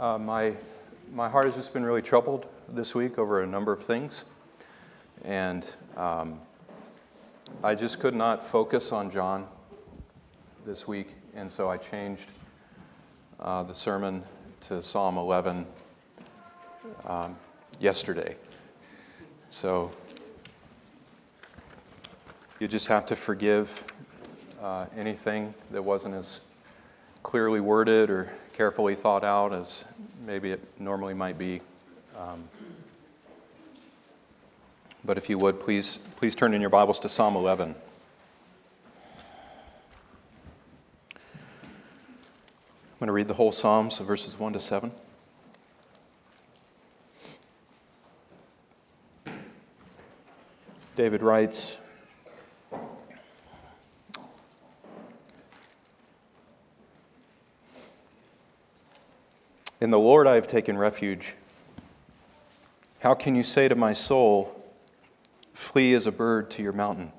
Uh, my, my heart has just been really troubled this week over a number of things. And um, I just could not focus on John this week. And so I changed uh, the sermon to Psalm 11 um, yesterday. So you just have to forgive uh, anything that wasn't as clearly worded or carefully thought out as maybe it normally might be. Um, but if you would, please, please turn in your Bibles to Psalm 11. I'm going to read the whole Psalm, so verses 1 to 7. David writes, In the Lord I have taken refuge. How can you say to my soul, Flee as a bird to your mountain?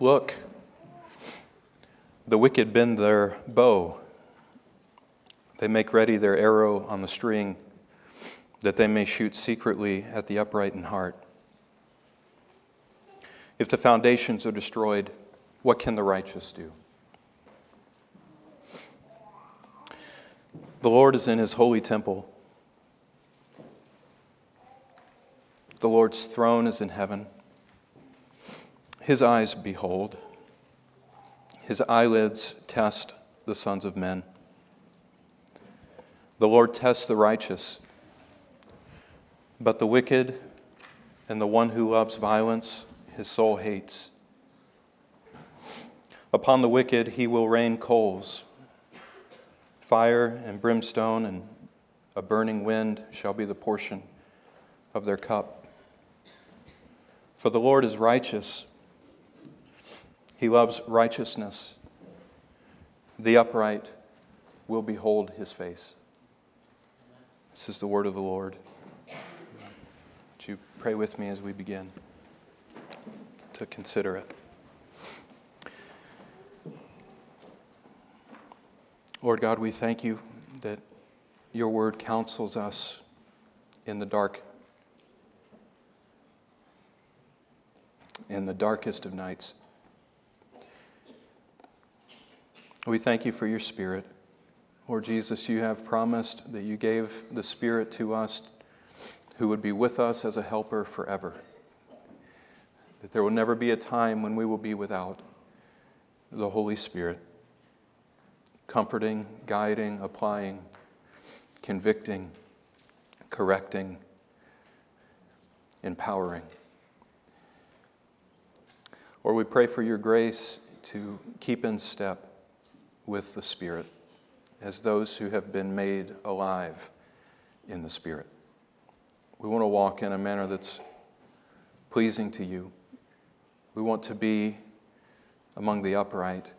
Look, the wicked bend their bow. They make ready their arrow on the string, that they may shoot secretly at the upright in heart. If the foundations are destroyed, what can the righteous do? The Lord is in his holy temple. The Lord's throne is in heaven. His eyes behold, his eyelids test the sons of men. The Lord tests the righteous, but the wicked and the one who loves violence, his soul hates. Upon the wicked he will rain coals Fire and brimstone and a burning wind shall be the portion of their cup. For the Lord is righteous, he loves righteousness. The upright will behold his face. This is the word of the Lord. Would you pray with me as we begin to consider it? Lord God, we thank you that your word counsels us in the dark, in the darkest of nights. We thank you for your spirit. Lord Jesus, you have promised that you gave the Spirit to us who would be with us as a helper forever. That there will never be a time when we will be without the Holy Spirit comforting, guiding, applying, convicting, correcting, empowering. Or we pray for your grace to keep in step with the Spirit as those who have been made alive in the Spirit. We want to walk in a manner that's pleasing to you. We want to be among the upright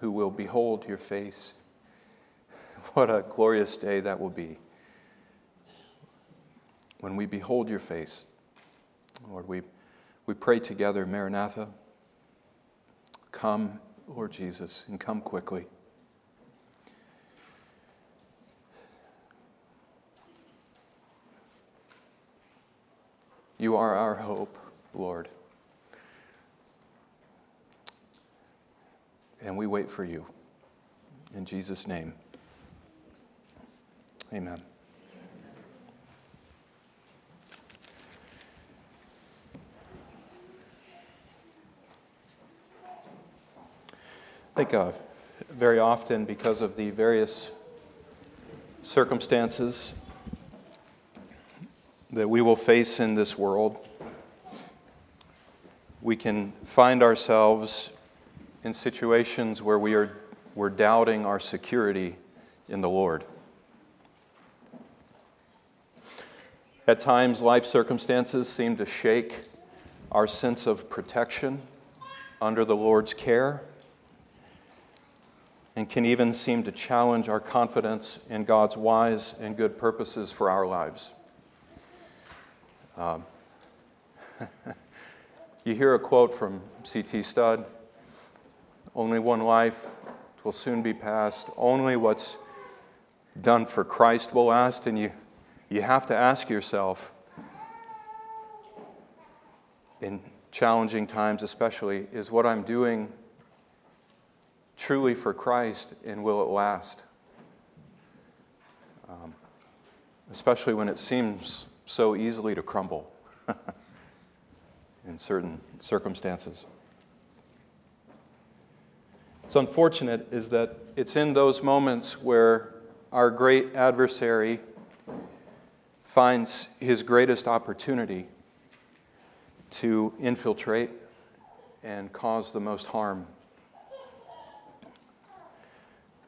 who will behold your face. What a glorious day that will be when we behold your face. Lord, we, we pray together, Maranatha. Come, Lord Jesus, and come quickly. You are our hope, Lord. And we wait for you. In Jesus' name, amen. I think very often, because of the various circumstances that we will face in this world, we can find ourselves in situations where we are, we're doubting our security in the Lord. At times, life circumstances seem to shake our sense of protection under the Lord's care and can even seem to challenge our confidence in God's wise and good purposes for our lives. Um, you hear a quote from C.T. Studd only one life will soon be past. Only what's done for Christ will last, and you, you have to ask yourself, in challenging times especially, is what I'm doing truly for Christ and will it last? Um, especially when it seems so easily to crumble in certain circumstances. What's unfortunate is that it's in those moments where our great adversary finds his greatest opportunity to infiltrate and cause the most harm.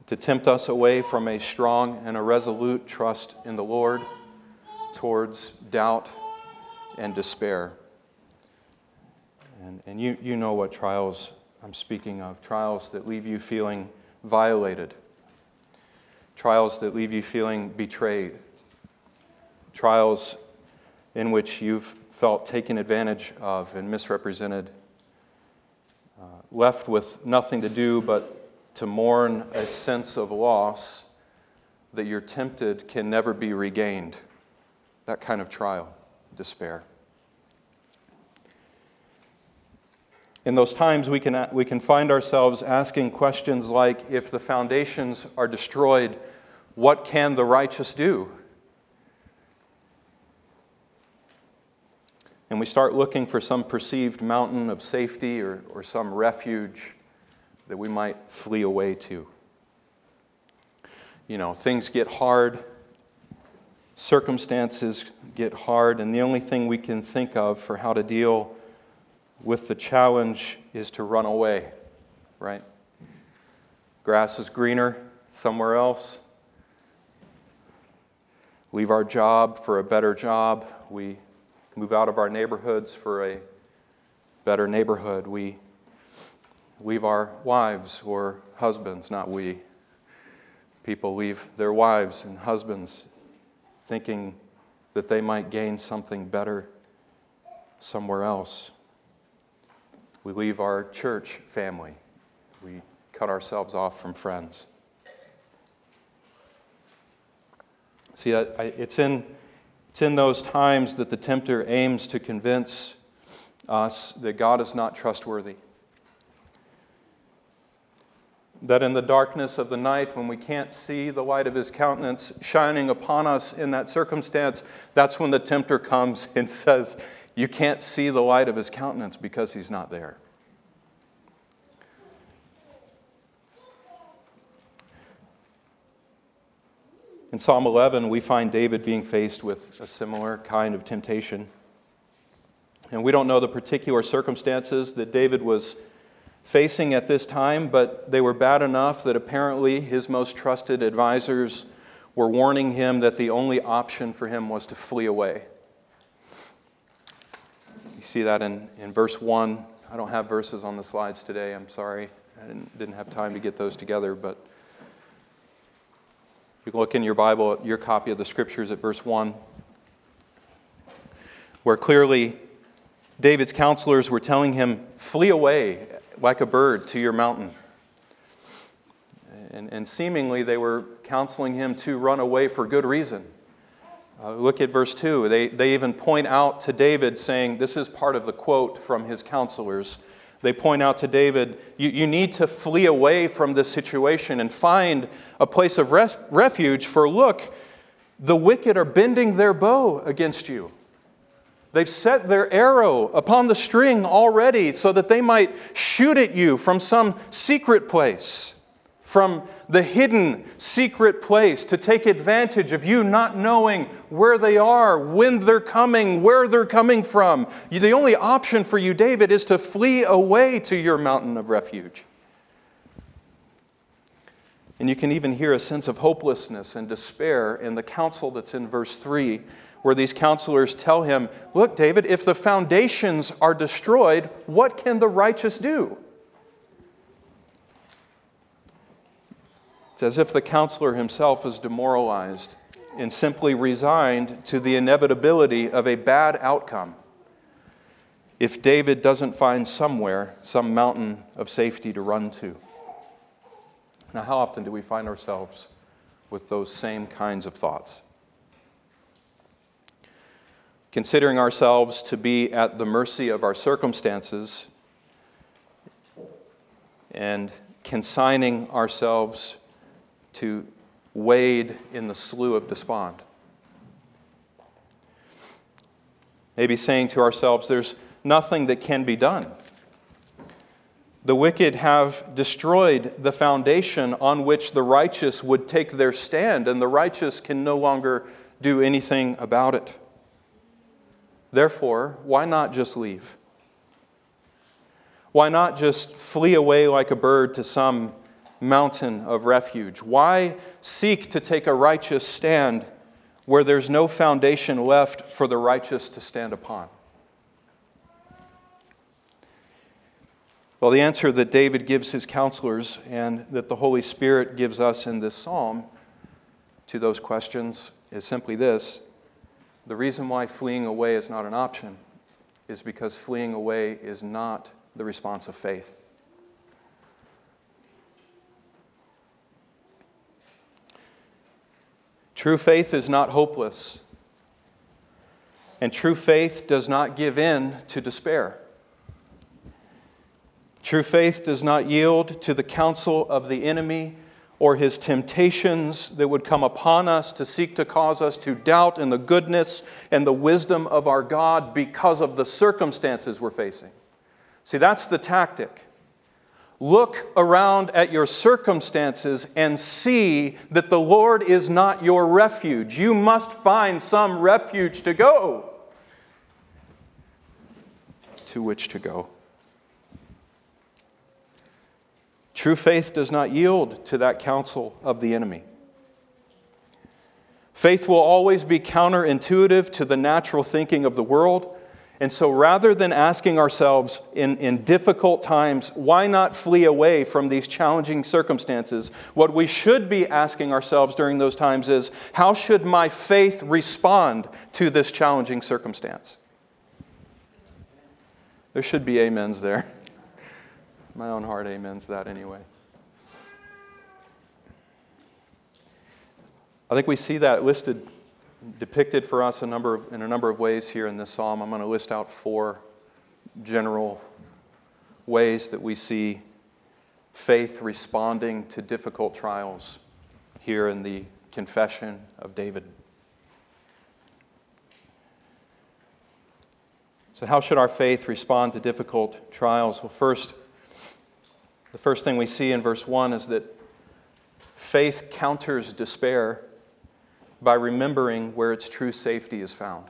To tempt us away from a strong and a resolute trust in the Lord towards doubt and despair. And, and you, you know what trials I'm speaking of trials that leave you feeling violated, trials that leave you feeling betrayed, trials in which you've felt taken advantage of and misrepresented, uh, left with nothing to do but to mourn a sense of loss that you're tempted can never be regained. That kind of trial, despair. In those times, we can, we can find ourselves asking questions like if the foundations are destroyed, what can the righteous do? And we start looking for some perceived mountain of safety or, or some refuge that we might flee away to. You know, things get hard, circumstances get hard, and the only thing we can think of for how to deal with the challenge is to run away, right? Grass is greener somewhere else. Leave our job for a better job. We move out of our neighborhoods for a better neighborhood. We leave our wives or husbands, not we. People leave their wives and husbands thinking that they might gain something better somewhere else. We leave our church family. We cut ourselves off from friends. See, it's in, it's in those times that the tempter aims to convince us that God is not trustworthy. That in the darkness of the night, when we can't see the light of his countenance shining upon us in that circumstance, that's when the tempter comes and says, you can't see the light of his countenance because he's not there. In Psalm 11, we find David being faced with a similar kind of temptation. And we don't know the particular circumstances that David was facing at this time, but they were bad enough that apparently his most trusted advisors were warning him that the only option for him was to flee away. You see that in, in verse 1. I don't have verses on the slides today. I'm sorry. I didn't, didn't have time to get those together. But you can look in your Bible, your copy of the scriptures at verse 1, where clearly David's counselors were telling him, Flee away like a bird to your mountain. And, and seemingly they were counseling him to run away for good reason. Uh, look at verse 2. They, they even point out to David, saying, This is part of the quote from his counselors. They point out to David, You, you need to flee away from this situation and find a place of refuge, for look, the wicked are bending their bow against you. They've set their arrow upon the string already so that they might shoot at you from some secret place from the hidden secret place to take advantage of you not knowing where they are, when they're coming, where they're coming from. The only option for you, David, is to flee away to your mountain of refuge. And you can even hear a sense of hopelessness and despair in the counsel that's in verse 3, where these counselors tell him, Look, David, if the foundations are destroyed, what can the righteous do? It's as if the counselor himself is demoralized and simply resigned to the inevitability of a bad outcome if David doesn't find somewhere, some mountain of safety to run to. Now, how often do we find ourselves with those same kinds of thoughts. Considering ourselves to be at the mercy of our circumstances and consigning ourselves to wade in the slough of despond. Maybe saying to ourselves, there's nothing that can be done. The wicked have destroyed the foundation on which the righteous would take their stand, and the righteous can no longer do anything about it. Therefore, why not just leave? Why not just flee away like a bird to some mountain of refuge? Why seek to take a righteous stand where there's no foundation left for the righteous to stand upon? Well, the answer that David gives his counselors and that the Holy Spirit gives us in this psalm to those questions is simply this the reason why fleeing away is not an option is because fleeing away is not the response of faith. True faith is not hopeless, and true faith does not give in to despair. True faith does not yield to the counsel of the enemy or his temptations that would come upon us to seek to cause us to doubt in the goodness and the wisdom of our God because of the circumstances we're facing. See, that's the tactic. Look around at your circumstances and see that the Lord is not your refuge. You must find some refuge to go. To which to go? True faith does not yield to that counsel of the enemy. Faith will always be counterintuitive to the natural thinking of the world. And so rather than asking ourselves in, in difficult times, why not flee away from these challenging circumstances? What we should be asking ourselves during those times is, how should my faith respond to this challenging circumstance? There should be amens there. My own heart amens that anyway. I think we see that listed, depicted for us a number of, in a number of ways here in this psalm. I'm going to list out four general ways that we see faith responding to difficult trials here in the confession of David. So, how should our faith respond to difficult trials? Well, first, the first thing we see in verse 1 is that faith counters despair by remembering where its true safety is found.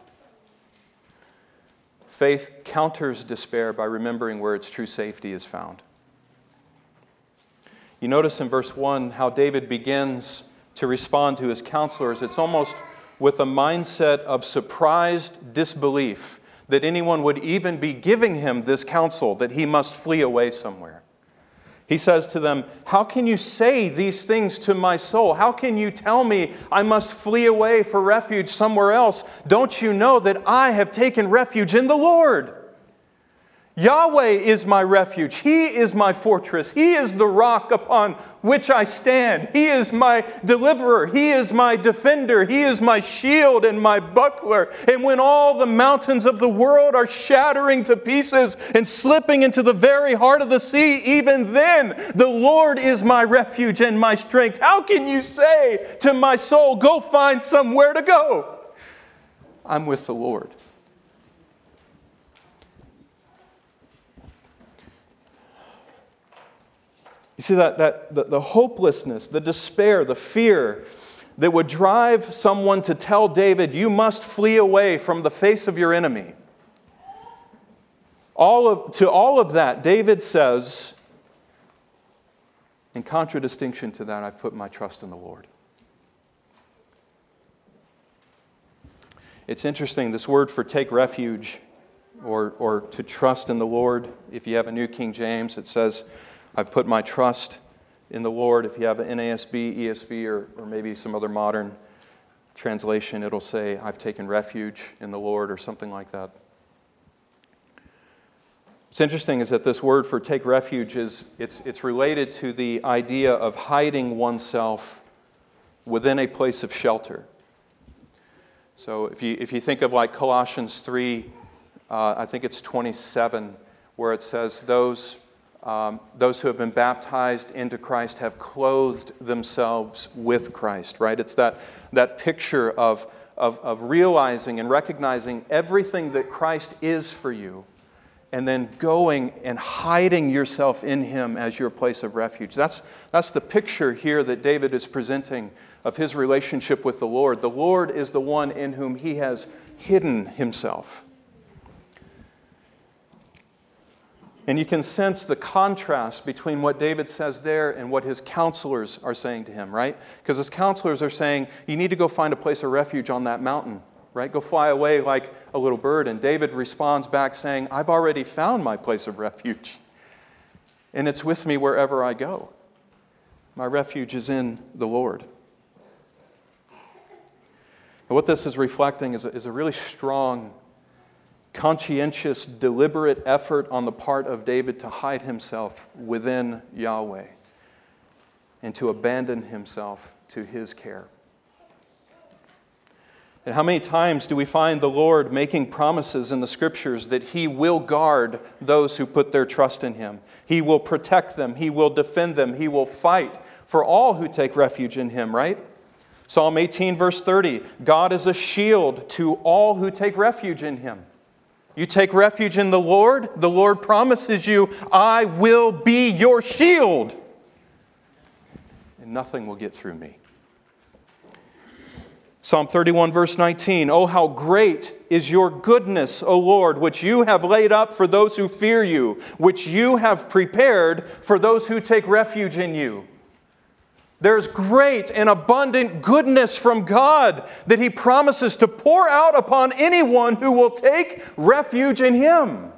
Faith counters despair by remembering where its true safety is found. You notice in verse 1 how David begins to respond to his counselors. It's almost with a mindset of surprised disbelief that anyone would even be giving him this counsel that he must flee away somewhere. He says to them, How can you say these things to my soul? How can you tell me I must flee away for refuge somewhere else? Don't you know that I have taken refuge in the Lord? Yahweh is my refuge. He is my fortress. He is the rock upon which I stand. He is my deliverer. He is my defender. He is my shield and my buckler. And when all the mountains of the world are shattering to pieces and slipping into the very heart of the sea, even then the Lord is my refuge and my strength. How can you say to my soul, Go find somewhere to go? I'm with the Lord. You see that, that the, the hopelessness, the despair, the fear that would drive someone to tell David, You must flee away from the face of your enemy. All of, to all of that, David says, in contradistinction to that, I've put my trust in the Lord. It's interesting, this word for take refuge or, or to trust in the Lord, if you have a New King James, it says, I've put my trust in the Lord. If you have an NASB, ESV, or, or maybe some other modern translation, it'll say, I've taken refuge in the Lord, or something like that. What's interesting is that this word for take refuge is it's, it's related to the idea of hiding oneself within a place of shelter. So if you, if you think of like Colossians 3, uh, I think it's 27, where it says, Those, um, those who have been baptized into Christ have clothed themselves with Christ, right? It's that, that picture of, of, of realizing and recognizing everything that Christ is for you and then going and hiding yourself in Him as your place of refuge. That's, that's the picture here that David is presenting of his relationship with the Lord. The Lord is the one in whom he has hidden himself. And you can sense the contrast between what David says there and what his counselors are saying to him, right? Because his counselors are saying, You need to go find a place of refuge on that mountain, right? Go fly away like a little bird. And David responds back saying, I've already found my place of refuge, and it's with me wherever I go. My refuge is in the Lord. And what this is reflecting is a, is a really strong, conscientious, deliberate effort on the part of David to hide himself within Yahweh and to abandon himself to his care. And how many times do we find the Lord making promises in the scriptures that He will guard those who put their trust in Him? He will protect them, He will defend them, He will fight for all who take refuge in Him, right? Psalm 18, verse 30 God is a shield to all who take refuge in him. You take refuge in the Lord, the Lord promises you, I will be your shield. And nothing will get through me. Psalm 31, verse 19 Oh, how great is your goodness, O Lord, which you have laid up for those who fear you, which you have prepared for those who take refuge in you. There's great and abundant goodness from God that He promises to pour out upon anyone who will take refuge in Him.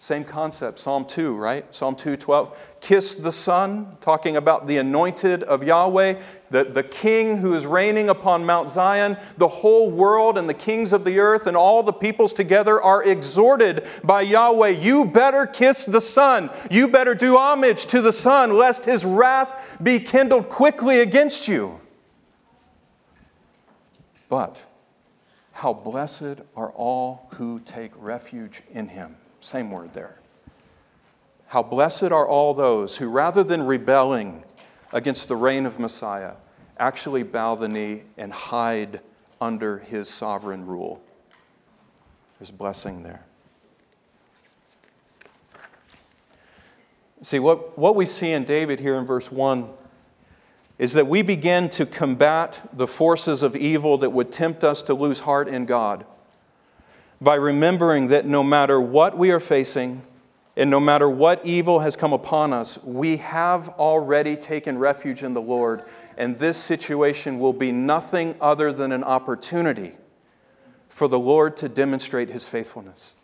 Same concept, Psalm 2, right? Psalm 2 12. Kiss the Son, talking about the anointed of Yahweh, the, the king who is reigning upon Mount Zion. The whole world and the kings of the earth and all the peoples together are exhorted by Yahweh. You better kiss the Son. You better do homage to the Son, lest his wrath be kindled quickly against you. But how blessed are all who take refuge in him. Same word there. How blessed are all those who, rather than rebelling against the reign of Messiah, actually bow the knee and hide under his sovereign rule. There's blessing there. See, what, what we see in David here in verse 1 is that we begin to combat the forces of evil that would tempt us to lose heart in God by remembering that no matter what we are facing and no matter what evil has come upon us, we have already taken refuge in the Lord, and this situation will be nothing other than an opportunity for the Lord to demonstrate his faithfulness.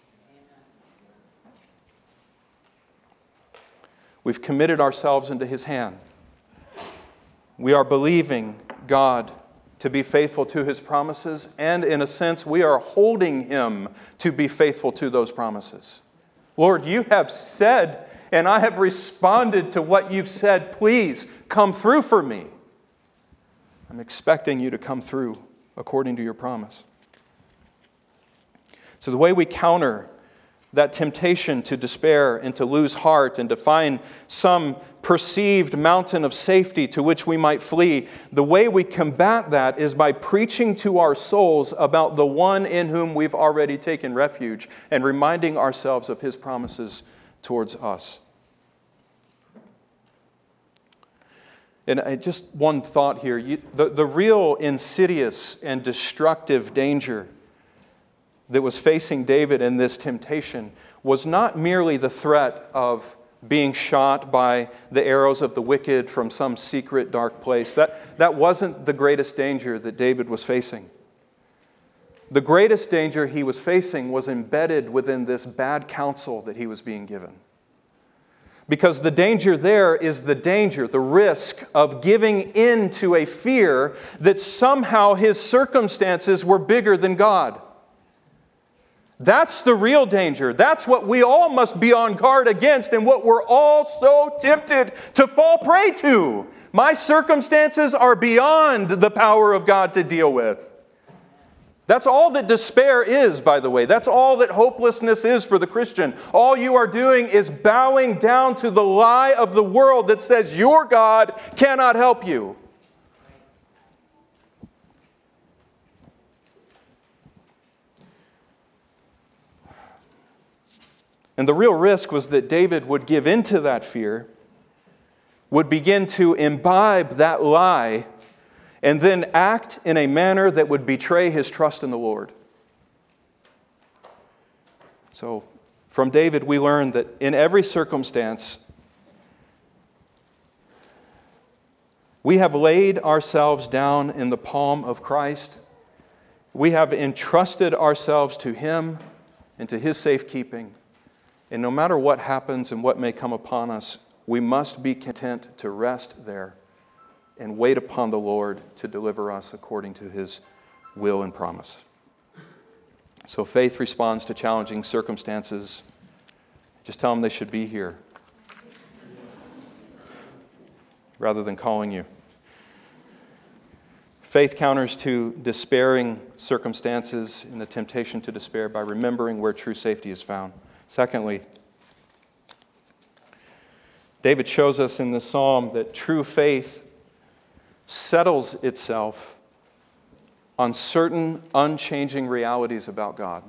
We've committed ourselves into his hand. We are believing God to be faithful to his promises, and in a sense, we are holding him to be faithful to those promises. Lord, you have said, and I have responded to what you've said. Please come through for me. I'm expecting you to come through according to your promise. So, the way we counter that temptation to despair and to lose heart and to find some perceived mountain of safety to which we might flee, the way we combat that is by preaching to our souls about the one in whom we've already taken refuge and reminding ourselves of his promises towards us. And uh, just one thought here you, the, the real insidious and destructive danger that was facing David in this temptation was not merely the threat of being shot by the arrows of the wicked from some secret dark place. That, that wasn't the greatest danger that David was facing. The greatest danger he was facing was embedded within this bad counsel that he was being given. Because the danger there is the danger, the risk of giving in to a fear that somehow his circumstances were bigger than God That's the real danger. That's what we all must be on guard against and what we're all so tempted to fall prey to. My circumstances are beyond the power of God to deal with. That's all that despair is, by the way. That's all that hopelessness is for the Christian. All you are doing is bowing down to the lie of the world that says your God cannot help you. And the real risk was that David would give into that fear, would begin to imbibe that lie and then act in a manner that would betray his trust in the Lord. So, from David, we learn that in every circumstance, we have laid ourselves down in the palm of Christ. We have entrusted ourselves to Him and to His safekeeping. And no matter what happens and what may come upon us, we must be content to rest there and wait upon the Lord to deliver us according to his will and promise. So faith responds to challenging circumstances. Just tell them they should be here rather than calling you. Faith counters to despairing circumstances and the temptation to despair by remembering where true safety is found. Secondly, David shows us in the psalm that true faith settles itself on certain unchanging realities about God.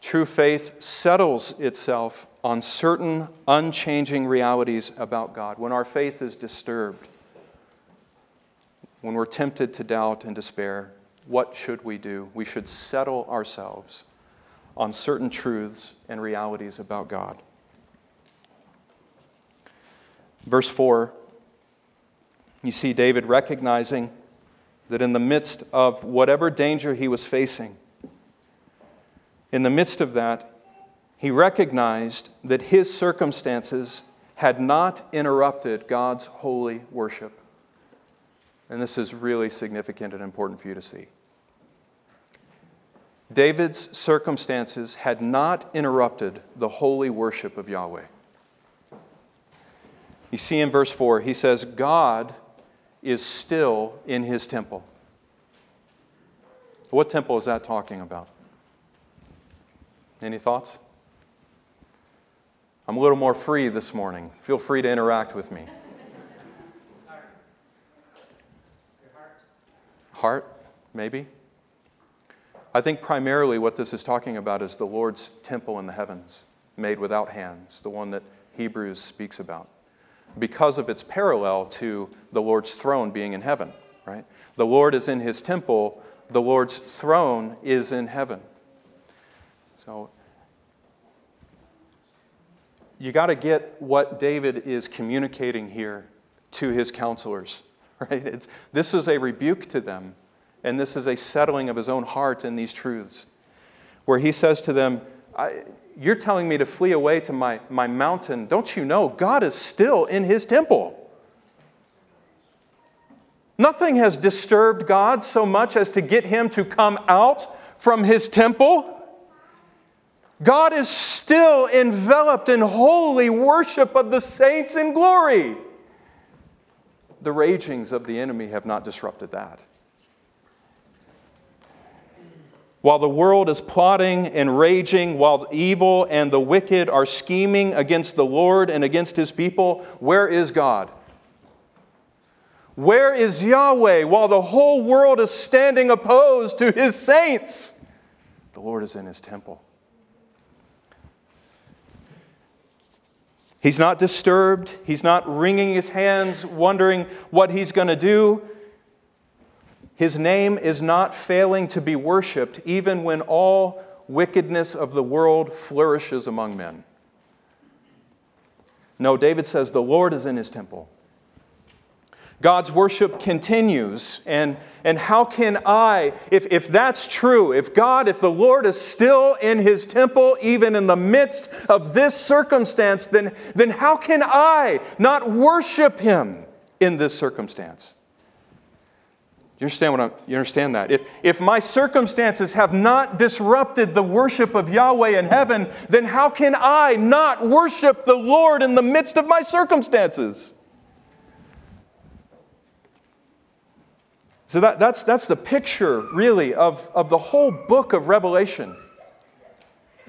True faith settles itself on certain unchanging realities about God. When our faith is disturbed, when we're tempted to doubt and despair, what should we do? We should settle ourselves on certain truths and realities about God. Verse 4 you see David recognizing that in the midst of whatever danger he was facing, in the midst of that, he recognized that his circumstances had not interrupted God's holy worship. And this is really significant and important for you to see. David's circumstances had not interrupted the holy worship of Yahweh. You see in verse 4, he says, God is still in his temple. What temple is that talking about? Any thoughts? I'm a little more free this morning. Feel free to interact with me. Sorry. Heart? Heart, maybe? I think primarily what this is talking about is the Lord's temple in the heavens, made without hands, the one that Hebrews speaks about because of its parallel to the Lord's throne being in heaven, right? The Lord is in his temple, the Lord's throne is in heaven. So you got to get what David is communicating here to his counselors, right? It's, this is a rebuke to them, and this is a settling of his own heart in these truths, where he says to them, you're telling me to flee away to my, my mountain. Don't you know God is still in his temple? Nothing has disturbed God so much as to get him to come out from his temple. God is still enveloped in holy worship of the saints in glory. The ragings of the enemy have not disrupted that. While the world is plotting and raging, while evil and the wicked are scheming against the Lord and against his people, where is God? Where is Yahweh while the whole world is standing opposed to his saints? The Lord is in his temple. He's not disturbed. He's not wringing his hands, wondering what he's going to do. His name is not failing to be worshiped even when all wickedness of the world flourishes among men. No, David says the Lord is in his temple. God's worship continues. And, and how can I, if, if that's true, if God, if the Lord is still in his temple, even in the midst of this circumstance, then, then how can I not worship him in this circumstance? You understand what I'm, you understand that? If, if my circumstances have not disrupted the worship of Yahweh in heaven, then how can I not worship the Lord in the midst of my circumstances? So that, that's, that's the picture, really, of, of the whole book of Revelation.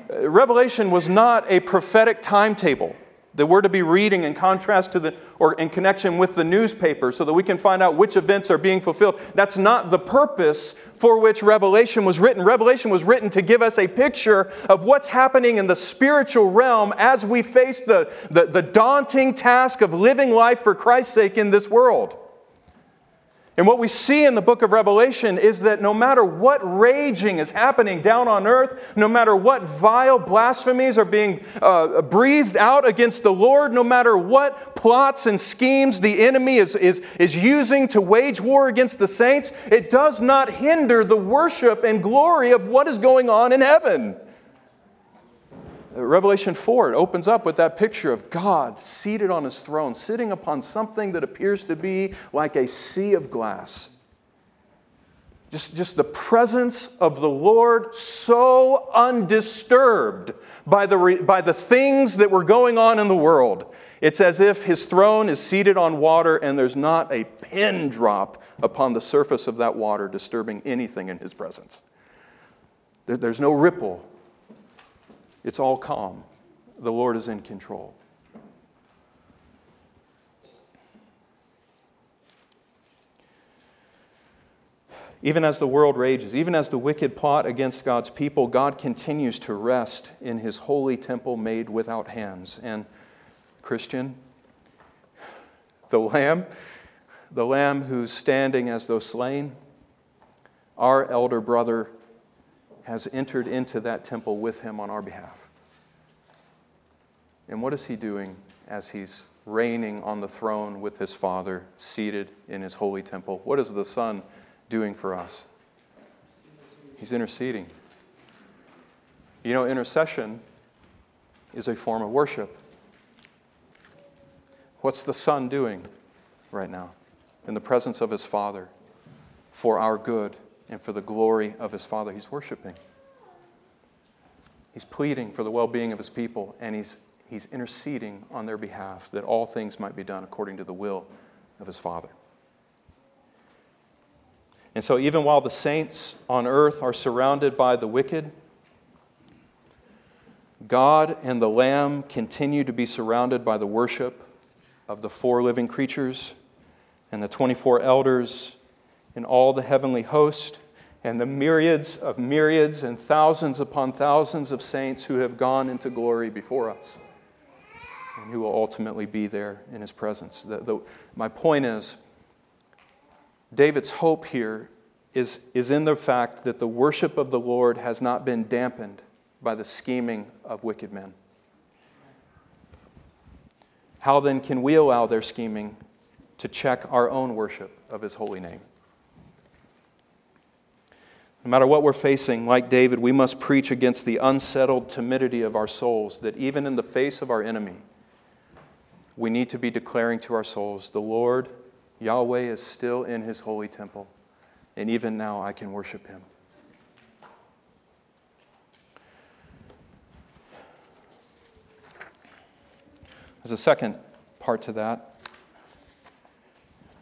Uh, Revelation was not a prophetic timetable that we're to be reading in contrast to the or in connection with the newspaper so that we can find out which events are being fulfilled. That's not the purpose for which revelation was written. Revelation was written to give us a picture of what's happening in the spiritual realm as we face the, the, the daunting task of living life for christ's sake in this world and what we see in the book of Revelation is that no matter what raging is happening down on earth, no matter what vile blasphemies are being uh, breathed out against the Lord, no matter what plots and schemes the enemy is, is, is using to wage war against the saints, it does not hinder the worship and glory of what is going on in heaven. Revelation 4, it opens up with that picture of God seated on his throne, sitting upon something that appears to be like a sea of glass. Just, just the presence of the Lord so undisturbed by the, by the things that were going on in the world. It's as if his throne is seated on water and there's not a pin drop upon the surface of that water disturbing anything in his presence. There, there's no ripple it's all calm. The Lord is in control. Even as the world rages, even as the wicked plot against God's people, God continues to rest in his holy temple made without hands. And, Christian, the Lamb, the Lamb who's standing as though slain, our elder brother has entered into that temple with him on our behalf. And what is he doing as he's reigning on the throne with his Father, seated in his holy temple? What is the Son doing for us? He's interceding. You know, intercession is a form of worship. What's the Son doing right now in the presence of his Father for our good? And for the glory of his Father. He's worshiping. He's pleading for the well being of his people, and he's, he's interceding on their behalf that all things might be done according to the will of his Father. And so, even while the saints on earth are surrounded by the wicked, God and the Lamb continue to be surrounded by the worship of the four living creatures and the 24 elders and all the heavenly host and the myriads of myriads and thousands upon thousands of saints who have gone into glory before us and who will ultimately be there in his presence. The, the, my point is, David's hope here is, is in the fact that the worship of the Lord has not been dampened by the scheming of wicked men. How then can we allow their scheming to check our own worship of his holy name? No matter what we're facing, like David, we must preach against the unsettled timidity of our souls, that even in the face of our enemy, we need to be declaring to our souls, the Lord, Yahweh, is still in his holy temple, and even now I can worship him. There's a second part to that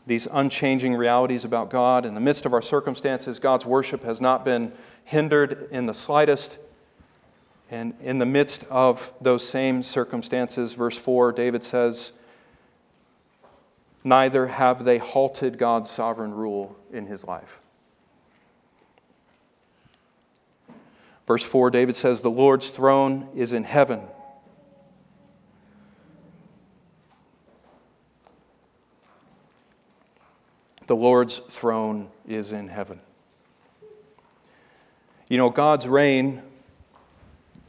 these unchanging realities about God. In the midst of our circumstances, God's worship has not been hindered in the slightest. And in the midst of those same circumstances, verse 4, David says, Neither have they halted God's sovereign rule in his life. Verse 4, David says, The Lord's throne is in heaven The Lord's throne is in heaven. You know, God's reign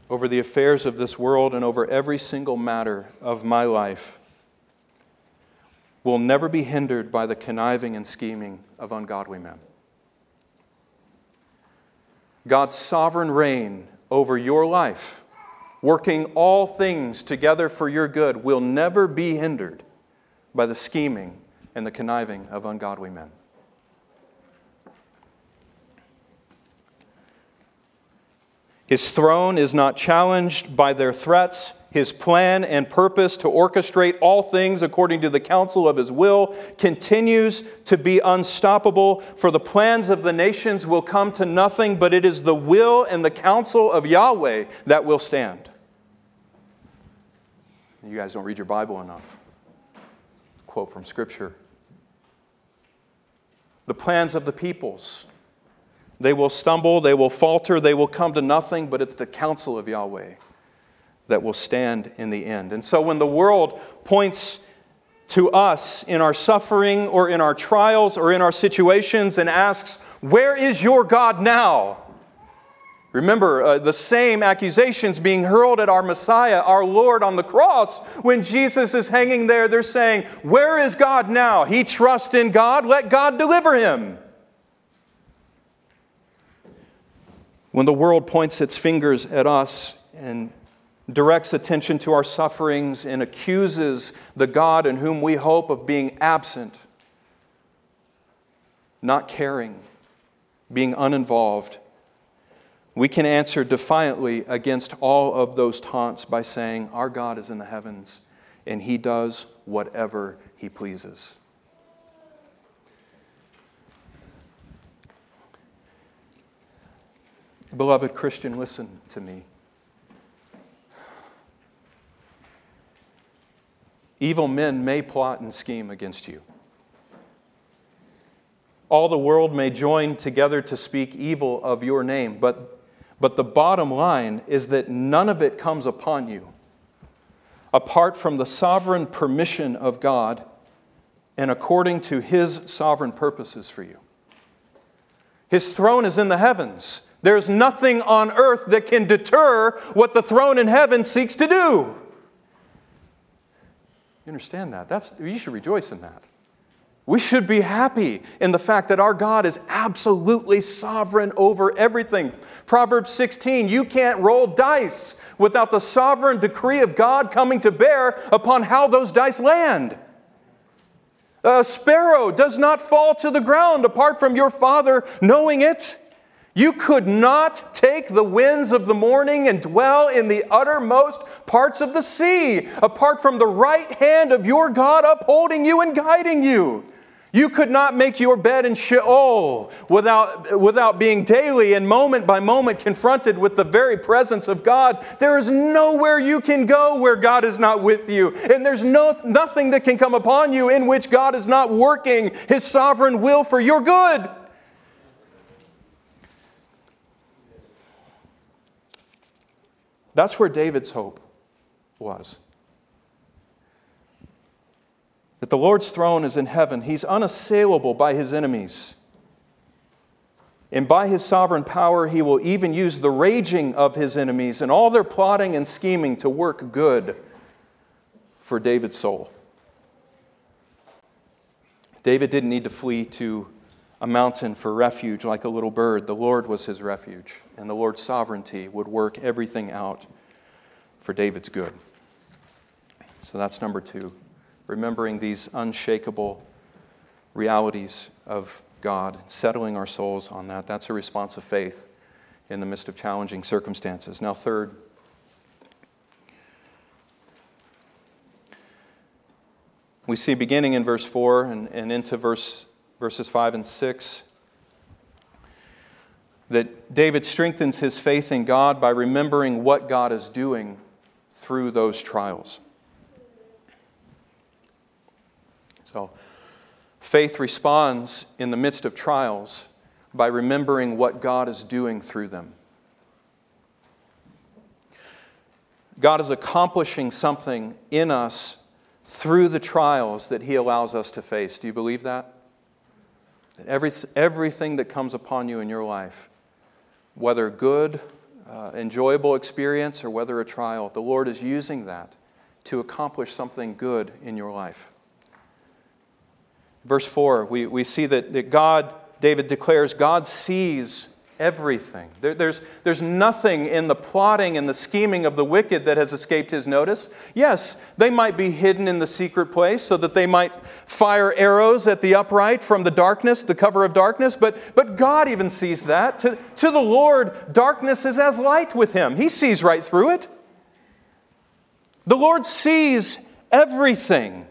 over the affairs of this world and over every single matter of my life will never be hindered by the conniving and scheming of ungodly men. God's sovereign reign over your life, working all things together for your good, will never be hindered by the scheming and the conniving of ungodly men. His throne is not challenged by their threats. His plan and purpose to orchestrate all things according to the counsel of his will continues to be unstoppable, for the plans of the nations will come to nothing, but it is the will and the counsel of Yahweh that will stand. You guys don't read your Bible enough. Quote from Scripture the plans of the peoples. They will stumble, they will falter, they will come to nothing, but it's the counsel of Yahweh that will stand in the end. And so when the world points to us in our suffering or in our trials or in our situations and asks, Where is your God now? Remember uh, the same accusations being hurled at our Messiah, our Lord, on the cross. When Jesus is hanging there, they're saying, Where is God now? He trusts in God, let God deliver him. When the world points its fingers at us and directs attention to our sufferings and accuses the God in whom we hope of being absent, not caring, being uninvolved, we can answer defiantly against all of those taunts by saying, Our God is in the heavens and he does whatever he pleases. Beloved Christian, listen to me. Evil men may plot and scheme against you. All the world may join together to speak evil of your name, but, but the bottom line is that none of it comes upon you apart from the sovereign permission of God and according to His sovereign purposes for you. His throne is in the heavens. There's nothing on earth that can deter what the throne in heaven seeks to do. You understand that? That's, you should rejoice in that. We should be happy in the fact that our God is absolutely sovereign over everything. Proverbs 16, you can't roll dice without the sovereign decree of God coming to bear upon how those dice land. A sparrow does not fall to the ground apart from your Father knowing it. You could not take the winds of the morning and dwell in the uttermost parts of the sea, apart from the right hand of your God upholding you and guiding you. You could not make your bed in Sheol without, without being daily and moment by moment confronted with the very presence of God. There is nowhere you can go where God is not with you. And there's no, nothing that can come upon you in which God is not working His sovereign will for your good. That's where David's hope was. That the Lord's throne is in heaven. He's unassailable by his enemies. And by his sovereign power, he will even use the raging of his enemies and all their plotting and scheming to work good for David's soul. David didn't need to flee to a mountain for refuge like a little bird. The Lord was his refuge, and the Lord's sovereignty would work everything out for David's good. So that's number two, remembering these unshakable realities of God, settling our souls on that. That's a response of faith in the midst of challenging circumstances. Now, third, we see beginning in verse 4 and, and into verse verses 5 and 6, that David strengthens his faith in God by remembering what God is doing through those trials. So, faith responds in the midst of trials by remembering what God is doing through them. God is accomplishing something in us through the trials that He allows us to face. Do you believe that? Every, everything that comes upon you in your life, whether good, uh, enjoyable experience, or whether a trial, the Lord is using that to accomplish something good in your life. Verse 4, we, we see that, that God, David declares, God sees everything. There, there's, there's nothing in the plotting and the scheming of the wicked that has escaped his notice. Yes, they might be hidden in the secret place so that they might fire arrows at the upright from the darkness, the cover of darkness, but, but God even sees that. To, to the Lord, darkness is as light with him, He sees right through it. The Lord sees everything.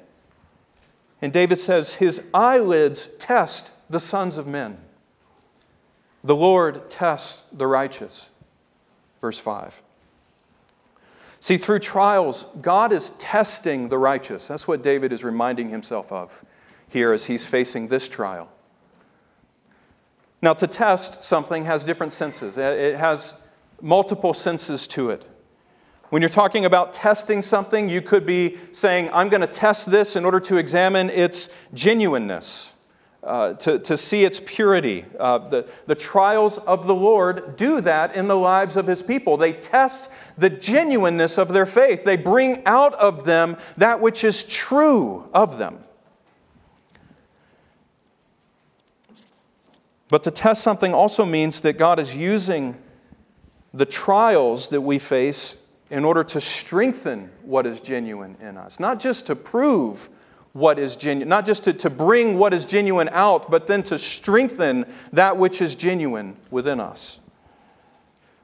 And David says, His eyelids test the sons of men. The Lord tests the righteous. Verse 5. See, through trials, God is testing the righteous. That's what David is reminding himself of here as he's facing this trial. Now, to test something has different senses, it has multiple senses to it. When you're talking about testing something, you could be saying, I'm going to test this in order to examine its genuineness. Uh, to, to see its purity. Uh, the, the trials of the Lord do that in the lives of his people. They test the genuineness of their faith, they bring out of them that which is true of them. But to test something also means that God is using the trials that we face in order to strengthen what is genuine in us, not just to prove what is genuine, not just to, to bring what is genuine out, but then to strengthen that which is genuine within us.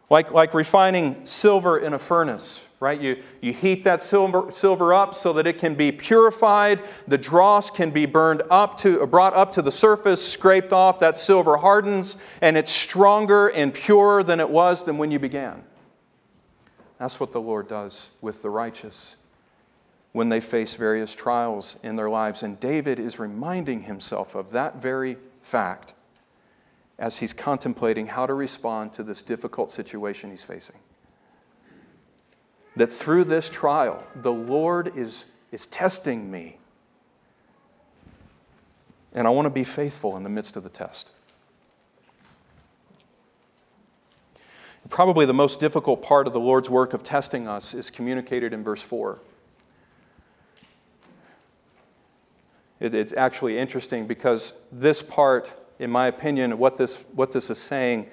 Like, like refining silver in a furnace, right? You, you heat that silver, silver up so that it can be purified. The dross can be burned up to, brought up to the surface, scraped off. That silver hardens, and it's stronger and purer than it was than when you began. That's what the Lord does with the righteous when they face various trials in their lives. And David is reminding himself of that very fact as he's contemplating how to respond to this difficult situation he's facing. That through this trial, the Lord is, is testing me. And I want to be faithful in the midst of the test. Probably the most difficult part of the Lord's work of testing us is communicated in verse 4. It, it's actually interesting because this part, in my opinion, what this, what this is saying,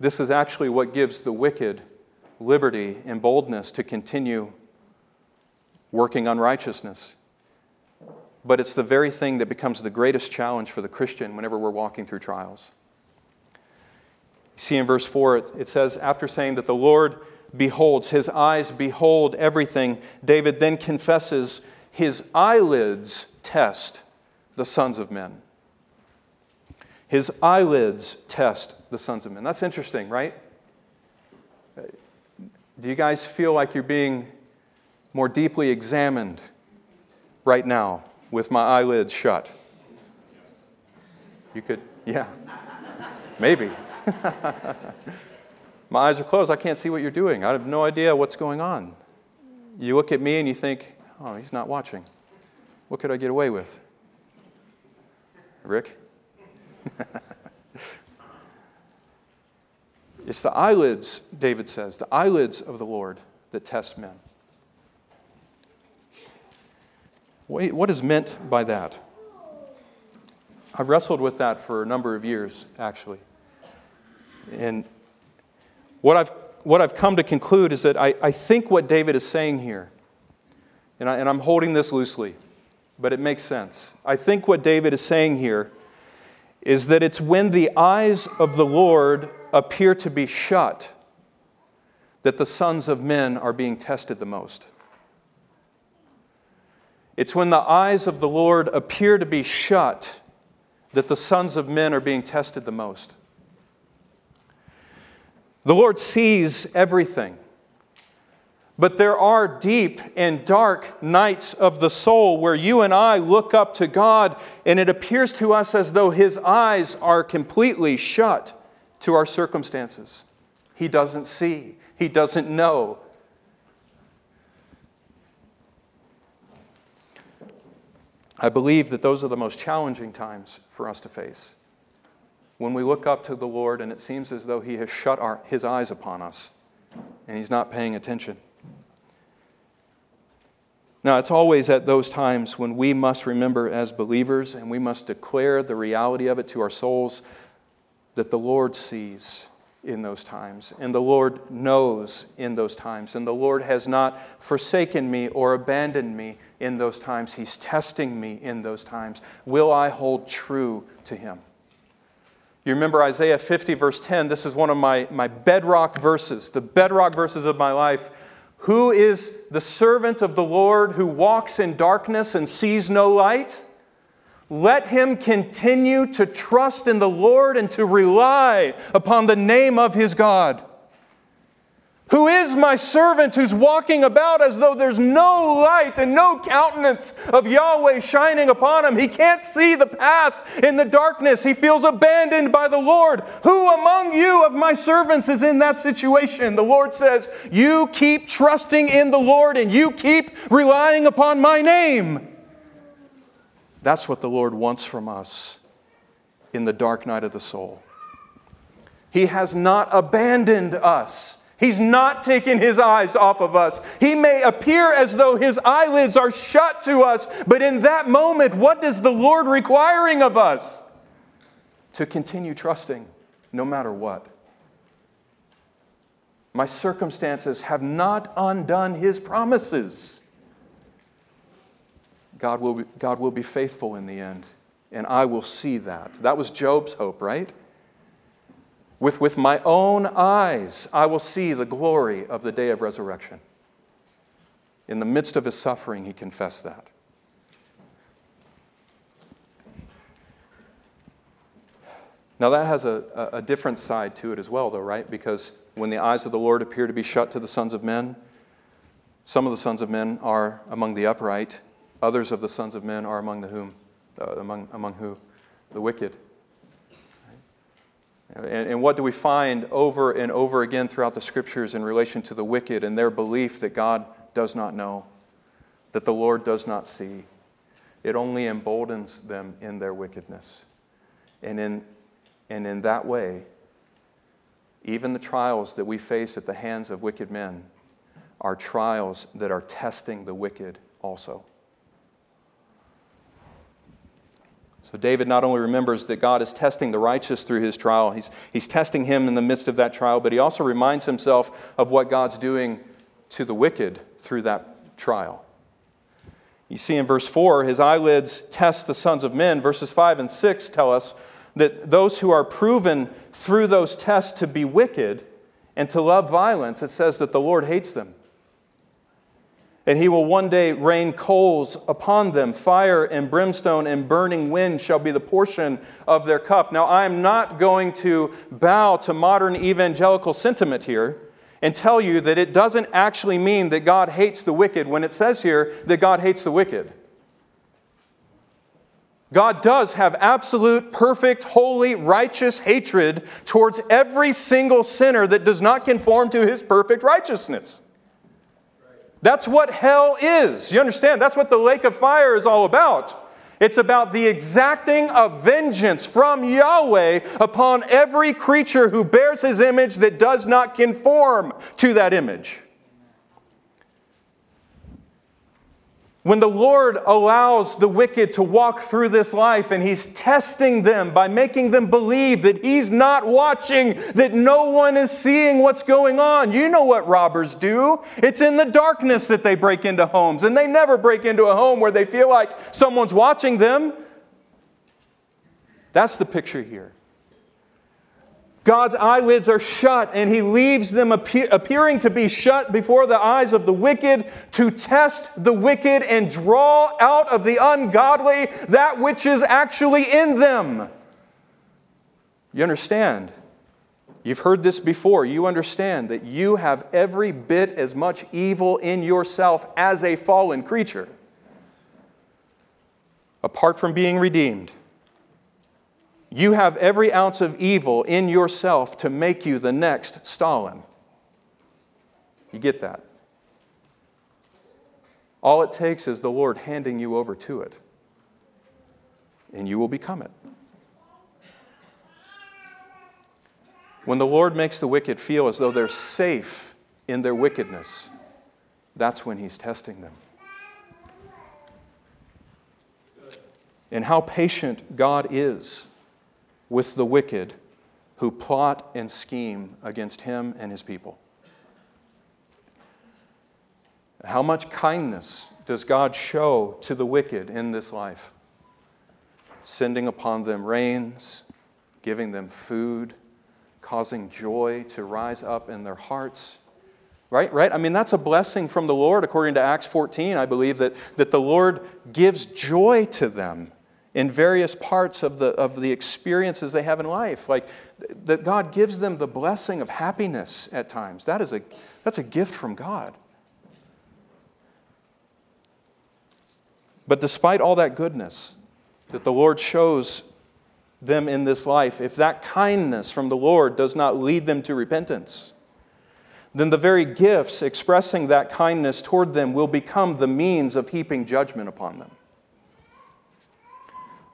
this is actually what gives the wicked liberty and boldness to continue working unrighteousness. But it's the very thing that becomes the greatest challenge for the Christian whenever we're walking through trials. See in verse 4, it, it says, after saying that the Lord beholds, his eyes behold everything, David then confesses his eyelids test the sons of men. His eyelids test the sons of men. That's interesting, right? Do you guys feel like you're being more deeply examined right now with my eyelids shut? You could, yeah, maybe. my eyes are closed. I can't see what you're doing. I have no idea what's going on. You look at me and you think, oh, he's not watching. What could I get away with? Rick? it's the eyelids, David says, the eyelids of the Lord that test men. Wait, What is meant by that? I've wrestled with that for a number of years, actually. And what I've, what I've come to conclude is that I, I think what David is saying here, and, I, and I'm holding this loosely, but it makes sense. I think what David is saying here is that it's when the eyes of the Lord appear to be shut that the sons of men are being tested the most. It's when the eyes of the Lord appear to be shut that the sons of men are being tested the most. The Lord sees everything. But there are deep and dark nights of the soul where you and I look up to God and it appears to us as though His eyes are completely shut to our circumstances. He doesn't see, He doesn't know. I believe that those are the most challenging times for us to face. When we look up to the Lord and it seems as though He has shut our, His eyes upon us and He's not paying attention. Now, it's always at those times when we must remember as believers and we must declare the reality of it to our souls that the Lord sees in those times, and the Lord knows in those times, and the Lord has not forsaken me or abandoned me in those times. He's testing me in those times. Will I hold true to Him? You remember Isaiah 50, verse 10. This is one of my, my bedrock verses, the bedrock verses of my life. Who is the servant of the Lord who walks in darkness and sees no light? Let him continue to trust in the Lord and to rely upon the name of his God. Who is my servant who's walking about as though there's no light and no countenance of Yahweh shining upon him? He can't see the path in the darkness. He feels abandoned by the Lord. Who among you of my servants is in that situation? The Lord says, You keep trusting in the Lord and you keep relying upon my name. That's what the Lord wants from us in the dark night of the soul. He has not abandoned us. He's not taking his eyes off of us. He may appear as though his eyelids are shut to us, but in that moment, what is the Lord requiring of us? To continue trusting no matter what. My circumstances have not undone his promises. God will, be, God will be faithful in the end, and I will see that. That was Job's hope, right? With, with my own eyes, I will see the glory of the day of resurrection. In the midst of his suffering, he confessed that. Now, that has a, a different side to it as well, though, right? Because when the eyes of the Lord appear to be shut to the sons of men, some of the sons of men are among the upright, others of the sons of men are among the whom, uh, among, among who? The wicked. And, and what do we find over and over again throughout the scriptures in relation to the wicked and their belief that God does not know, that the Lord does not see? It only emboldens them in their wickedness. And in, and in that way, even the trials that we face at the hands of wicked men are trials that are testing the wicked also. So David not only remembers that God is testing the righteous through his trial, he's, he's testing him in the midst of that trial, but he also reminds himself of what God's doing to the wicked through that trial. You see in verse 4, his eyelids test the sons of men. Verses 5 and 6 tell us that those who are proven through those tests to be wicked and to love violence, it says that the Lord hates them and he will one day rain coals upon them. Fire and brimstone and burning wind shall be the portion of their cup. Now, I am not going to bow to modern evangelical sentiment here and tell you that it doesn't actually mean that God hates the wicked when it says here that God hates the wicked. God does have absolute, perfect, holy, righteous hatred towards every single sinner that does not conform to his perfect righteousness. That's what hell is. You understand? That's what the lake of fire is all about. It's about the exacting of vengeance from Yahweh upon every creature who bears his image that does not conform to that image. When the Lord allows the wicked to walk through this life and He's testing them by making them believe that He's not watching, that no one is seeing what's going on, you know what robbers do. It's in the darkness that they break into homes, and they never break into a home where they feel like someone's watching them. That's the picture here. God's eyelids are shut, and He leaves them appear, appearing to be shut before the eyes of the wicked to test the wicked and draw out of the ungodly that which is actually in them. You understand? You've heard this before. You understand that you have every bit as much evil in yourself as a fallen creature, apart from being redeemed. You have every ounce of evil in yourself to make you the next Stalin. You get that? All it takes is the Lord handing you over to it, and you will become it. When the Lord makes the wicked feel as though they're safe in their wickedness, that's when He's testing them. And how patient God is with the wicked who plot and scheme against him and his people. How much kindness does God show to the wicked in this life? Sending upon them rains, giving them food, causing joy to rise up in their hearts. Right? Right? I mean, that's a blessing from the Lord, according to Acts 14. I believe that, that the Lord gives joy to them in various parts of the, of the experiences they have in life. Like that God gives them the blessing of happiness at times. That is a, that's a gift from God. But despite all that goodness that the Lord shows them in this life, if that kindness from the Lord does not lead them to repentance, then the very gifts expressing that kindness toward them will become the means of heaping judgment upon them.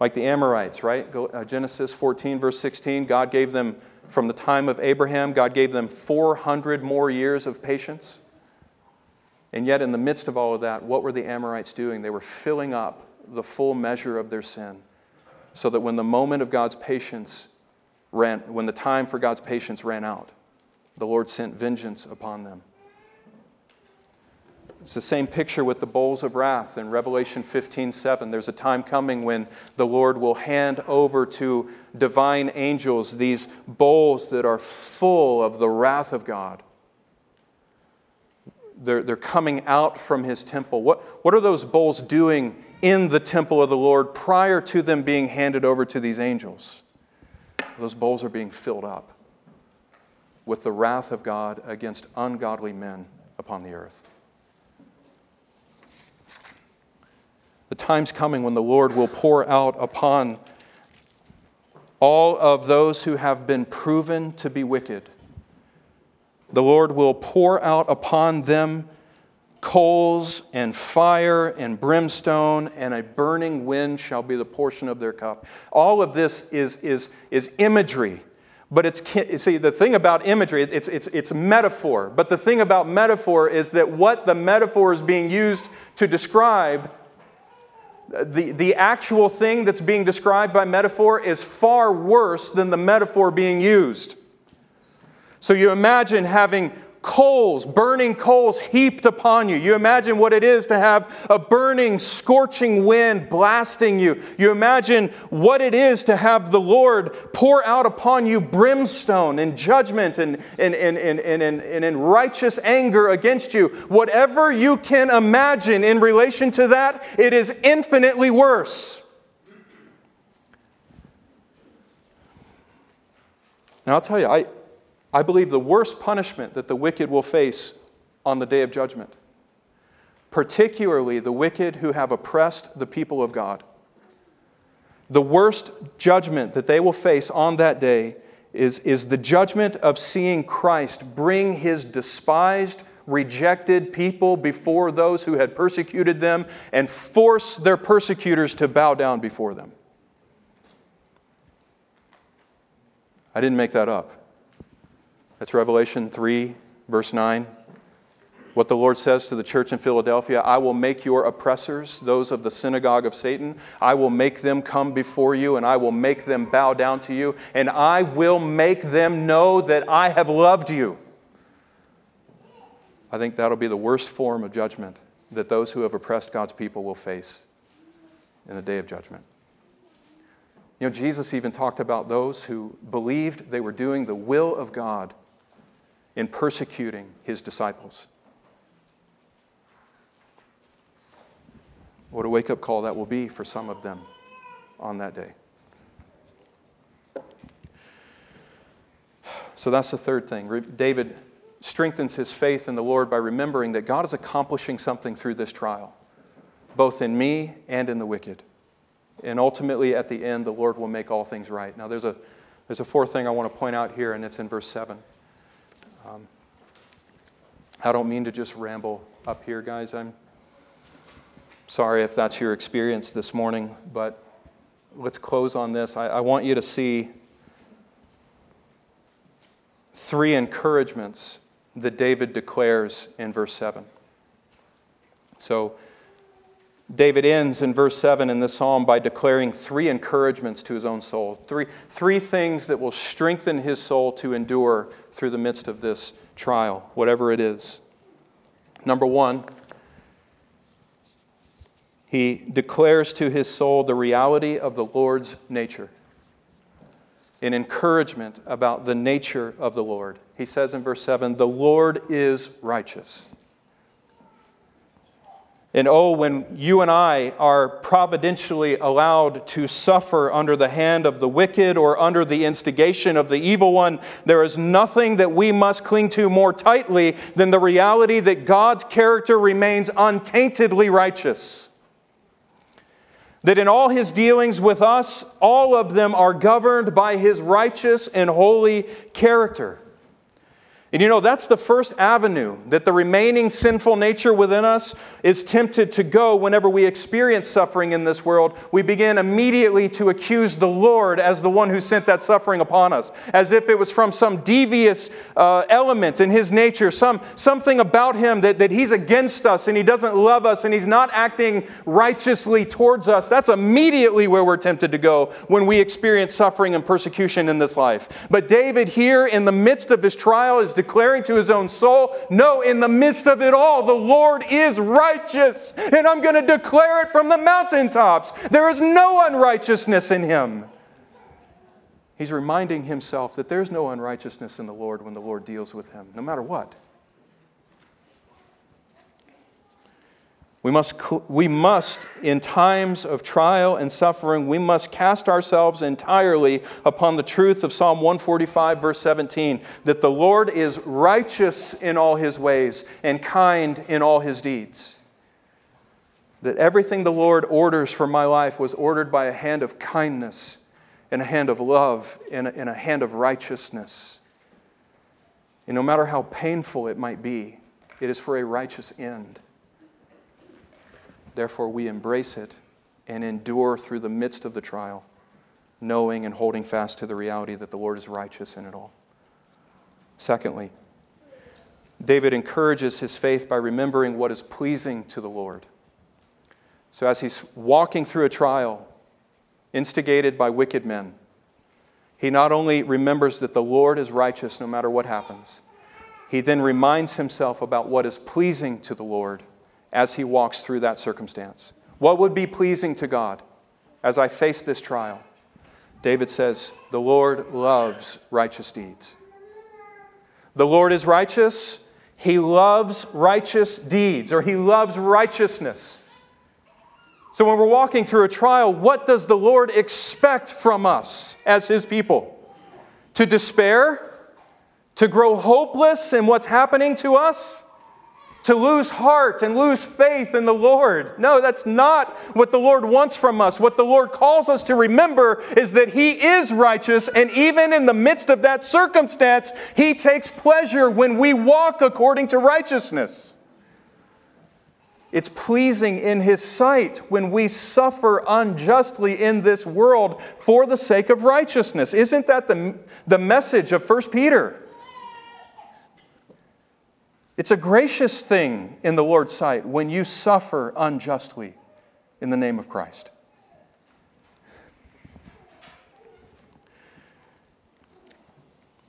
Like the Amorites, right? Uh, Genesis 14, verse 16, God gave them, from the time of Abraham, God gave them 400 more years of patience. And yet, in the midst of all of that, what were the Amorites doing? They were filling up the full measure of their sin so that when the moment of God's patience ran, when the time for God's patience ran out, the Lord sent vengeance upon them. It's the same picture with the bowls of wrath in Revelation 15 7. There's a time coming when the Lord will hand over to divine angels these bowls that are full of the wrath of God they're, they're coming out from his temple. What, what are those bowls doing in the temple of the Lord prior to them being handed over to these angels? Those bowls are being filled up with the wrath of God against ungodly men upon the earth. The time's coming when the Lord will pour out upon all of those who have been proven to be wicked the Lord will pour out upon them coals and fire and brimstone, and a burning wind shall be the portion of their cup. All of this is, is, is imagery. But it's, see, the thing about imagery, it's, it's, it's metaphor. But the thing about metaphor is that what the metaphor is being used to describe, the, the actual thing that's being described by metaphor is far worse than the metaphor being used. So you imagine having coals, burning coals heaped upon you. You imagine what it is to have a burning, scorching wind blasting you. You imagine what it is to have the Lord pour out upon you brimstone and judgment and, and, and, and, and, and, and righteous anger against you. Whatever you can imagine in relation to that, it is infinitely worse. Now, I'll tell you, I, I believe the worst punishment that the wicked will face on the day of judgment, particularly the wicked who have oppressed the people of God. The worst judgment that they will face on that day is, is the judgment of seeing Christ bring his despised, rejected people before those who had persecuted them and force their persecutors to bow down before them. I didn't make that up. That's Revelation 3, verse 9. What the Lord says to the church in Philadelphia I will make your oppressors, those of the synagogue of Satan, I will make them come before you, and I will make them bow down to you, and I will make them know that I have loved you. I think that'll be the worst form of judgment that those who have oppressed God's people will face in the day of judgment. You know, Jesus even talked about those who believed they were doing the will of God in persecuting his disciples. What a wake up call that will be for some of them on that day. So that's the third thing. David strengthens his faith in the Lord by remembering that God is accomplishing something through this trial, both in me and in the wicked. And ultimately, at the end, the Lord will make all things right. Now, there's a, there's a fourth thing I want to point out here, and it's in verse 7. Um, I don't mean to just ramble up here, guys. I'm sorry if that's your experience this morning, but let's close on this. I, I want you to see three encouragements that David declares in verse 7. So, David ends in verse 7 in this psalm by declaring three encouragements to his own soul. Three, three things that will strengthen his soul to endure through the midst of this trial, whatever it is. Number one, he declares to his soul the reality of the Lord's nature, an encouragement about the nature of the Lord. He says in verse 7 The Lord is righteous. And oh, when you and I are providentially allowed to suffer under the hand of the wicked or under the instigation of the evil one, there is nothing that we must cling to more tightly than the reality that God's character remains untaintedly righteous. That in all his dealings with us, all of them are governed by his righteous and holy character. And you know, that's the first avenue that the remaining sinful nature within us is tempted to go whenever we experience suffering in this world. We begin immediately to accuse the Lord as the one who sent that suffering upon us, as if it was from some devious uh, element in his nature, some, something about him that, that he's against us and he doesn't love us and he's not acting righteously towards us. That's immediately where we're tempted to go when we experience suffering and persecution in this life. But David, here in the midst of his trial, is declaring to his own soul, No, in the midst of it all, the Lord is righteous, and I'm going to declare it from the mountaintops. There is no unrighteousness in him. He's reminding himself that there's no unrighteousness in the Lord when the Lord deals with him, no matter what. We must, we must, in times of trial and suffering, we must cast ourselves entirely upon the truth of Psalm 145, verse 17, that the Lord is righteous in all his ways and kind in all his deeds. That everything the Lord orders for my life was ordered by a hand of kindness and a hand of love and a, and a hand of righteousness. And no matter how painful it might be, it is for a righteous end. Therefore, we embrace it and endure through the midst of the trial, knowing and holding fast to the reality that the Lord is righteous in it all. Secondly, David encourages his faith by remembering what is pleasing to the Lord. So, as he's walking through a trial instigated by wicked men, he not only remembers that the Lord is righteous no matter what happens, he then reminds himself about what is pleasing to the Lord as he walks through that circumstance. What would be pleasing to God as I face this trial? David says, The Lord loves righteous deeds. The Lord is righteous. He loves righteous deeds, or he loves righteousness. So when we're walking through a trial, what does the Lord expect from us as his people? To despair? To grow hopeless in what's happening to us? To lose heart and lose faith in the Lord. No, that's not what the Lord wants from us. What the Lord calls us to remember is that He is righteous, and even in the midst of that circumstance, He takes pleasure when we walk according to righteousness. It's pleasing in His sight when we suffer unjustly in this world for the sake of righteousness. Isn't that the, the message of 1 Peter? It's a gracious thing in the Lord's sight when you suffer unjustly in the name of Christ.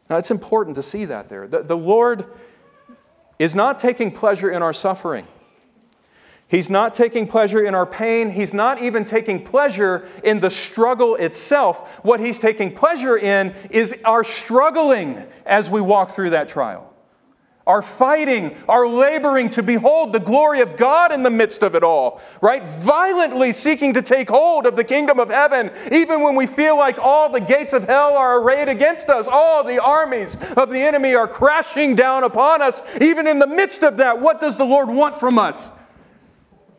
Now, it's important to see that there. The, the Lord is not taking pleasure in our suffering. He's not taking pleasure in our pain. He's not even taking pleasure in the struggle itself. What He's taking pleasure in is our struggling as we walk through that trial are fighting, are laboring to behold the glory of God in the midst of it all, right? Violently seeking to take hold of the kingdom of heaven, even when we feel like all the gates of hell are arrayed against us, all the armies of the enemy are crashing down upon us. Even in the midst of that, what does the Lord want from us?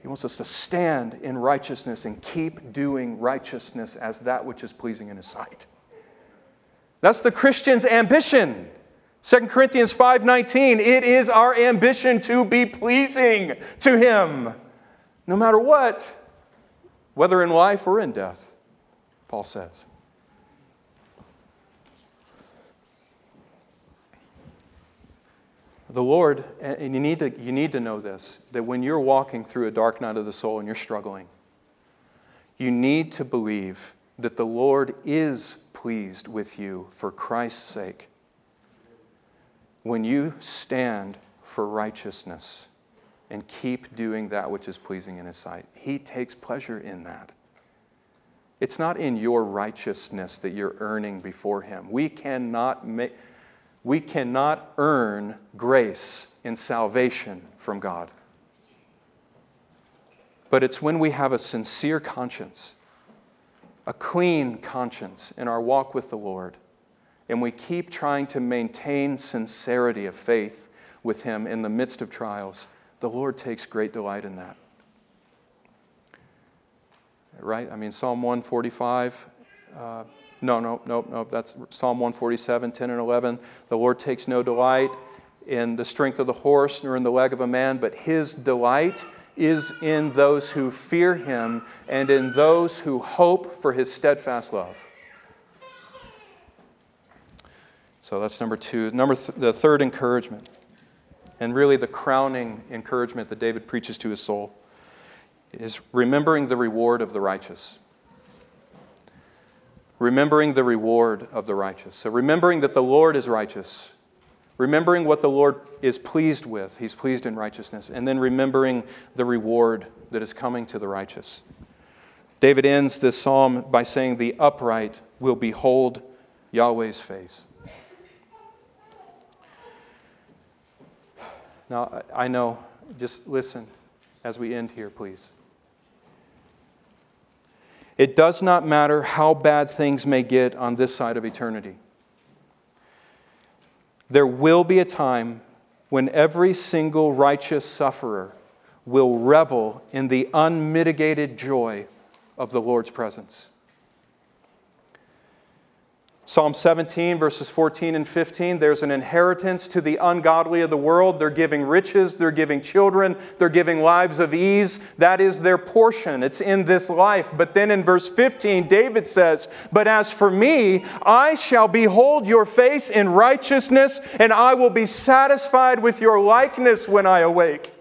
He wants us to stand in righteousness and keep doing righteousness as that which is pleasing in His sight. That's the Christian's ambition. 2 Corinthians 5:19 it is our ambition to be pleasing to him no matter what whether in life or in death Paul says The Lord, and you need, to, you need to know this, that when you're walking through a dark night of the soul and you're struggling, you need to believe that the Lord is pleased with you for Christ's sake. When you stand for righteousness and keep doing that which is pleasing in His sight, He takes pleasure in that. It's not in your righteousness that you're earning before Him. We cannot, make, we cannot earn grace and salvation from God. But it's when we have a sincere conscience, a clean conscience in our walk with the Lord, and we keep trying to maintain sincerity of faith with Him in the midst of trials, the Lord takes great delight in that right? I mean, Psalm 145. Uh, no, no, no, no. That's Psalm 147, 10 and 11. The Lord takes no delight in the strength of the horse nor in the leg of a man, but his delight is in those who fear him and in those who hope for his steadfast love. So that's number two. Number th- the third encouragement, and really the crowning encouragement that David preaches to his soul is remembering the reward of the righteous. Remembering the reward of the righteous. So, remembering that the Lord is righteous, remembering what the Lord is pleased with, He's pleased in righteousness, and then remembering the reward that is coming to the righteous. David ends this psalm by saying, The upright will behold Yahweh's face. Now, I know, just listen as we end here, please. It does not matter how bad things may get on this side of eternity. There will be a time when every single righteous sufferer will revel in the unmitigated joy of the Lord's presence. Psalm 17, verses 14 and 15, there's an inheritance to the ungodly of the world. They're giving riches, they're giving children, they're giving lives of ease. That is their portion. It's in this life. But then in verse 15, David says, But as for me, I shall behold your face in righteousness, and I will be satisfied with your likeness when I awake.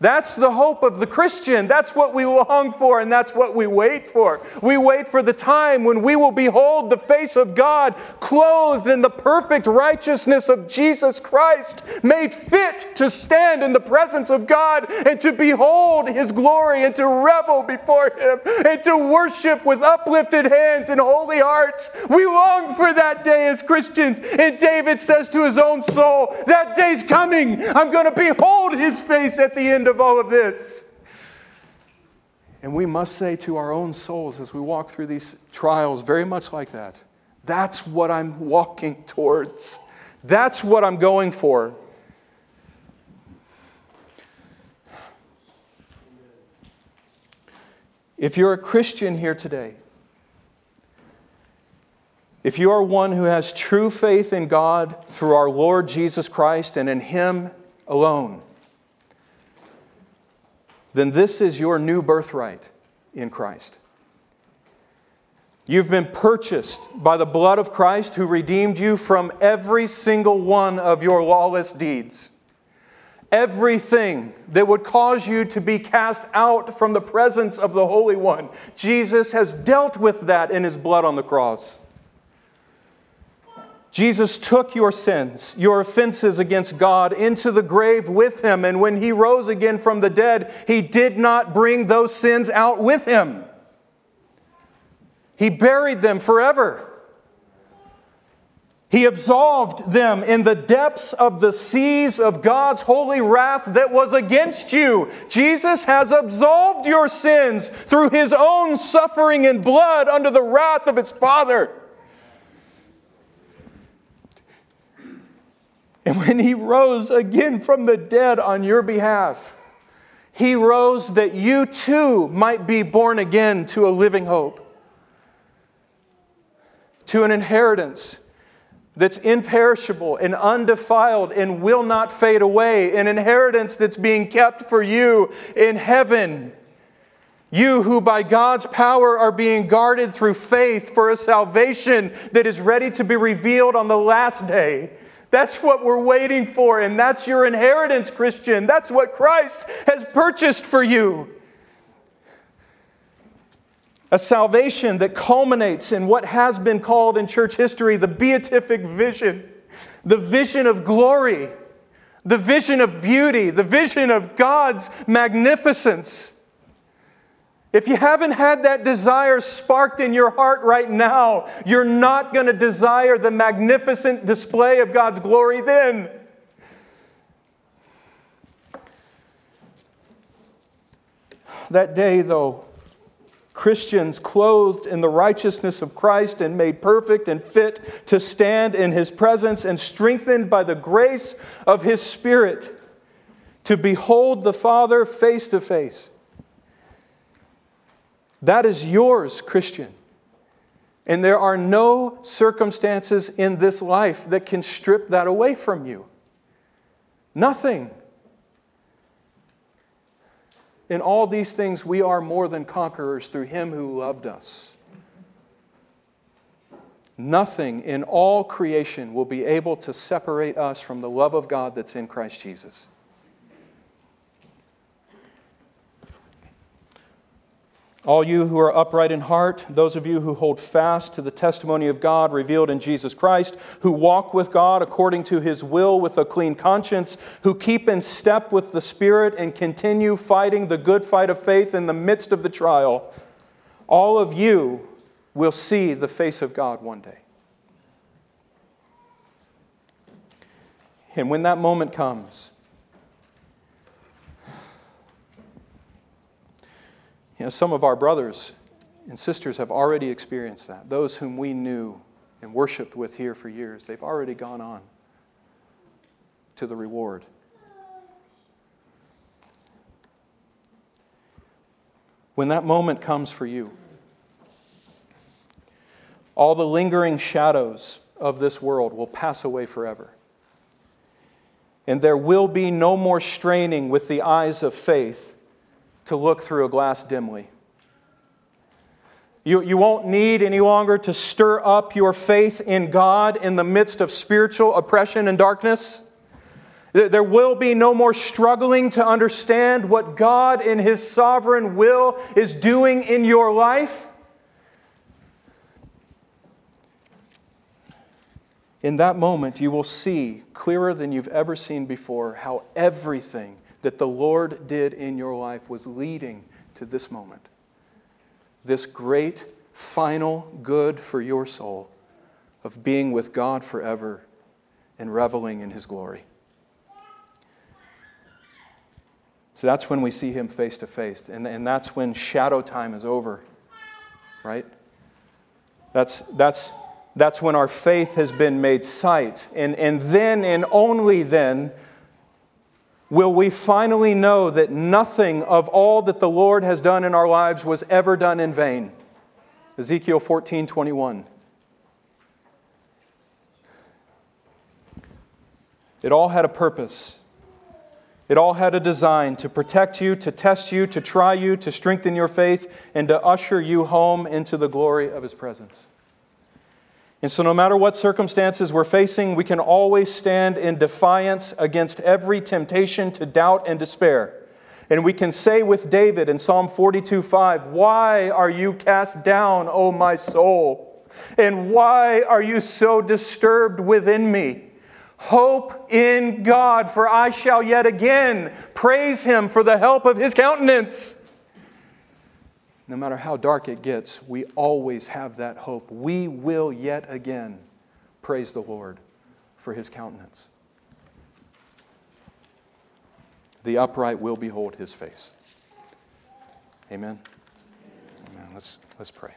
That's the hope of the Christian. That's what we long for, and that's what we wait for. We wait for the time when we will behold the face of God, clothed in the perfect righteousness of Jesus Christ, made fit to stand in the presence of God and to behold His glory and to revel before Him and to worship with uplifted hands and holy hearts. We long for that day as Christians. And David says to his own soul, That day's coming. I'm going to behold His face at the end of all of this. And we must say to our own souls as we walk through these trials, very much like that, that's what I'm walking towards. That's what I'm going for. If you're a Christian here today, if you are one who has true faith in God through our Lord Jesus Christ and in Him alone, then this is your new birthright in Christ. You've been purchased by the blood of Christ who redeemed you from every single one of your lawless deeds. Everything that would cause you to be cast out from the presence of the Holy One. Jesus has dealt with that in his blood on the cross. Jesus took your sins, your offenses against God, into the grave with him. And when he rose again from the dead, he did not bring those sins out with him. He buried them forever. He absolved them in the depths of the seas of God's holy wrath that was against you. Jesus has absolved your sins through his own suffering and blood under the wrath of his Father. And when he rose again from the dead on your behalf, he rose that you too might be born again to a living hope, to an inheritance that's imperishable and undefiled and will not fade away, an inheritance that's being kept for you in heaven. You who by God's power are being guarded through faith for a salvation that is ready to be revealed on the last day That's what we're waiting for, and that's your inheritance, Christian. That's what Christ has purchased for you. A salvation that culminates in what has been called in church history the beatific vision, the vision of glory, the vision of beauty, the vision of God's magnificence. If you haven't had that desire sparked in your heart right now, you're not going to desire the magnificent display of God's glory then. That day, though, Christians clothed in the righteousness of Christ and made perfect and fit to stand in his presence and strengthened by the grace of his Spirit to behold the Father face to face. That is yours, Christian. And there are no circumstances in this life that can strip that away from you. Nothing. In all these things, we are more than conquerors through Him who loved us. Nothing in all creation will be able to separate us from the love of God that's in Christ Jesus. All you who are upright in heart, those of you who hold fast to the testimony of God revealed in Jesus Christ, who walk with God according to his will with a clean conscience, who keep in step with the Spirit and continue fighting the good fight of faith in the midst of the trial, all of you will see the face of God one day. And when that moment comes, You know, some of our brothers and sisters have already experienced that. Those whom we knew and worshiped with here for years, they've already gone on to the reward. When that moment comes for you, all the lingering shadows of this world will pass away forever. And there will be no more straining with the eyes of faith to look through a glass dimly. You, you won't need any longer to stir up your faith in God in the midst of spiritual oppression and darkness. There will be no more struggling to understand what God in His sovereign will is doing in your life. In that moment, you will see clearer than you've ever seen before how everything that the Lord did in your life was leading to this moment. This great final good for your soul of being with God forever and reveling in His glory. So that's when we see Him face to face, and, and that's when shadow time is over, right? That's, that's, that's when our faith has been made sight. And, and then and only then will we finally know that nothing of all that the Lord has done in our lives was ever done in vain. Ezekiel 14 21. It all had a purpose. It all had a design to protect you, to test you, to try you, to strengthen your faith, and to usher you home into the glory of His presence. And so, no matter what circumstances we're facing, we can always stand in defiance against every temptation to doubt and despair. And we can say with David in Psalm 42 5, Why are you cast down, O my soul? And why are you so disturbed within me? Hope in God, for I shall yet again praise him for the help of his countenance no matter how dark it gets, we always have that hope. We will yet again praise the Lord for his countenance. The upright will behold his face. Amen. Amen. Let's, let's pray.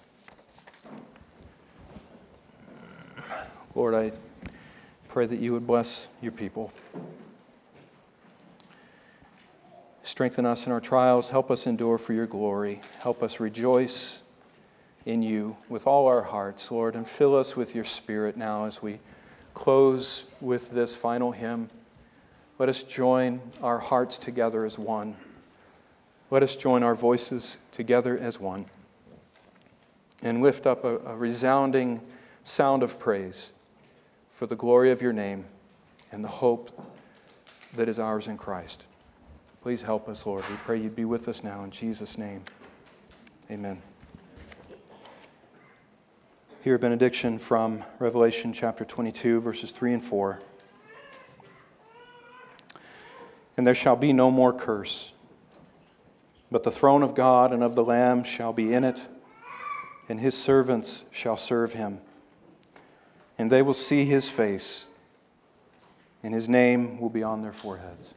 Lord, I pray that you would bless your people. Strengthen us in our trials. Help us endure for your glory. Help us rejoice in you with all our hearts, Lord, and fill us with your spirit now as we close with this final hymn. Let us join our hearts together as one. Let us join our voices together as one and lift up a, a resounding sound of praise for the glory of your name and the hope that is ours in Christ. Please help us, Lord. We pray you'd be with us now in Jesus' name. Amen. Hear a benediction from Revelation chapter 22, verses 3 and 4. And there shall be no more curse, but the throne of God and of the Lamb shall be in it, and his servants shall serve him. And they will see his face, and his name will be on their foreheads.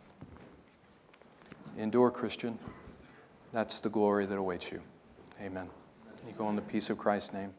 Endure, Christian. That's the glory that awaits you. Amen. You go in the peace of Christ's name.